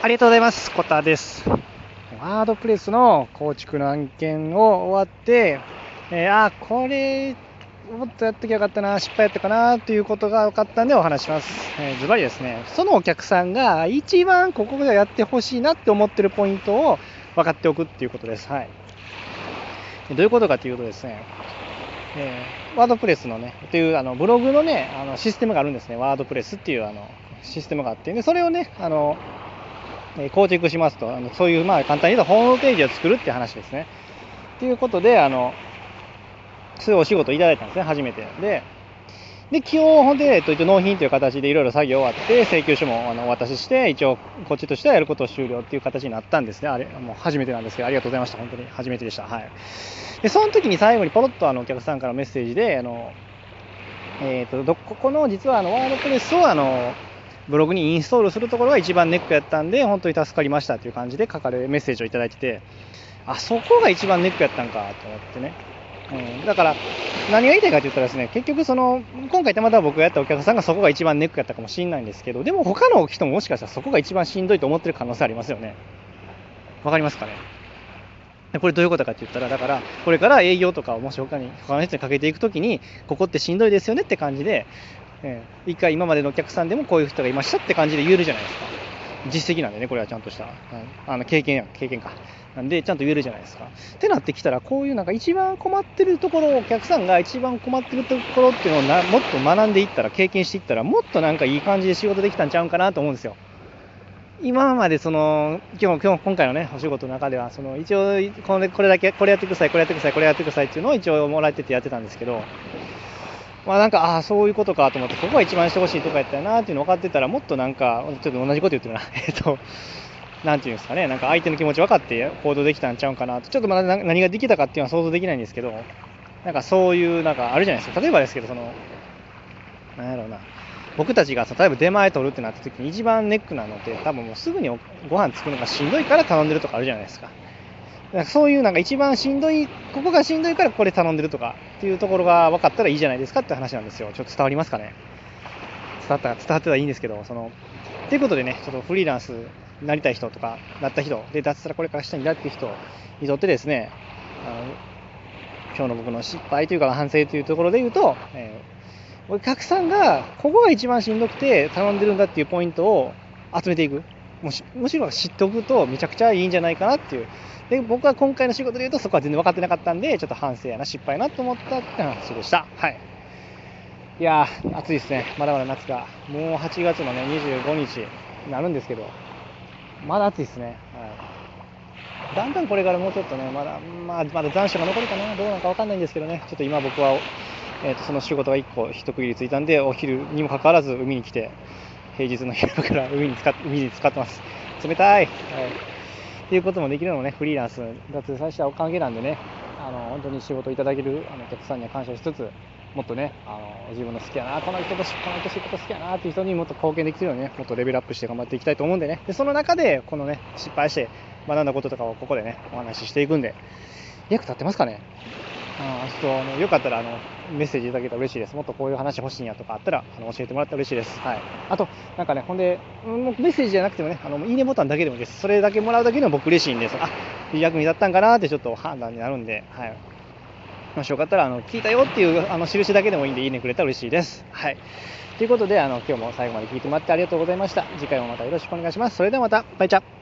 ありがとうございます。コタです。ワードプレスの構築の案件を終わって、えー、あ、これ、もっとやっときゃよかったな、失敗やったかなということが分かったんでお話します。えズバリですね、そのお客さんが一番ここでやってほしいなって思ってるポイントを分かっておくっていうことです。はい。どういうことかというとですね、えーワードプレスのね、というあのブログのね、あのシステムがあるんですね。ワードプレスっていうあのシステムがあって、でそれをね、あのえ構築しますと、あのそういう、まあ、簡単に言うとホームページを作るって話ですね。ということで、あの、そういうお仕事をいただいたんですね、初めて。で、で、基本ほんで、えっと、納品という形でいろいろ作業終わって、請求書もあのお渡しして、一応、こっちとしてはやることを終了っていう形になったんですね。あれ、もう初めてなんですけど、ありがとうございました。本当に初めてでした。はい。で、その時に最後にポロッとあのお客さんからメッセージで、あの、えっ、と、どここの実はあのワードプレスをあの、ブログにインストールするところが一番ネックやったんで、本当に助かりましたという感じで書かれるメッセージをいただいてて、あ、そこが一番ネックやったんかと思ってね。うん、だから、何が言いたいかと言ったらですね、結局その、今回たまたま僕がやったお客さんがそこが一番ネックやったかもしれないんですけど、でも他の人ももしかしたらそこが一番しんどいと思ってる可能性ありますよね。わかりますかね？これどういうことかって言ったら、だから、これから営業とかをもし他に、他の人にかけていくときに、ここってしんどいですよねって感じで、えー一回今までのお客さんでもこういう人がいましたって感じで言えるじゃないですか。実績なんでね、これはちゃんとした、あの経験や、経験か。なんで、ちゃんと言えるじゃないですか。ってなってきたら、こういうなんか一番困ってるところ、お客さんが一番困ってるところっていうのをなもっと学んでいったら、経験していったら、もっとなんかいい感じで仕事できたんちゃうんかなと思うんですよ。今までその今日今日今回のねお仕事の中ではその一応これこれだけこれやってくださいこれやってくださいこれやってくださいっていうのを一応もらえててやってたんですけどまあなんかああそういうことかと思ってここが一番してほしいとかやったよなっていうの分かってたらもっとなんかちょっと同じこと言ってるな。えっとなんていうんですかね。なんか相手の気持ち分かって行動できたんちゃうかなと。ちょっとまだ何ができたかっていうのは想像できないんですけどなんかそういうなんかあるじゃないですか。例えばですけどそのなんやろうな。僕たちが例えば出前取るってなった時に一番ネックなのって多分もうすぐにおご飯作るのがしんどいから頼んでるとかあるじゃないですか。だかそういうなんか一番しんどい、ここがしんどいからこれ頼んでるとかっていうところが分かったらいいじゃないですかって話なんですよ。ちょっと伝わりますかね？伝わった、伝わってたらいいんですけど、その、ということでね、ちょっとフリーランスになりたい人とか、なった人、で、脱サラこれからしたいんだっていう人にとってですね、あの今日の僕の失敗というか反省というところで言うと、えーお客さんがここが一番しんどくて頼んでるんだっていうポイントを集めていく。もしむしろ知っておくとめちゃくちゃいいんじゃないかなっていう。で、僕は今回の仕事で言うとそこは全然分かってなかったんで、ちょっと反省やな、失敗やなと思ったって話でした。はい。いやー、暑いですね。まだまだ夏が。もう8月のね、25日になるんですけど、まだ暑いですね。はい。だんだんこれからもうちょっとね、まだ、まあ、まだ残暑が残るかな、どうなのか分かんないんですけどね、ちょっと今僕は、えー、とその仕事が1個一区切りついたんで、お昼にもかかわらず海に来て、平日の昼間から 海に使っ海に使ってます。冷たい。はい。っていうこともできるのもね、フリーランス、脱サラしたおかげなんでね、あの本当に仕事いただけるあのお客さんには感謝しつつ、もっとね、あの自分の好きやな、この人とこの人仕事好きやなっていう人にもっと貢献できるようにね、もっとレベルアップして頑張っていきたいと思うんでね、でその中で、このね、失敗して学んだこととかをここでね、お話ししていくんで、役立ってますかね？あーちょっとあのよかったらあのメッセージいただけたら嬉しいです。もっとこういう話欲しいんやとかあったらあの教えてもらったら嬉しいです。はい。あと、なんかね、ほんで、うんメッセージじゃなくてもね、あのいいねボタンだけでもいいです。それだけもらうだけでも僕嬉しいんで、そのあ役に立ったんかなってちょっと判断になるんで、はい。もしよかったら、あの聞いたよっていうあの印だけでもいいんで、いいねくれたら嬉しいです。はい。ということで、あの今日も最後まで聞いてもらってありがとうございました。次回もまたよろしくお願いします。それではまた、バイチャ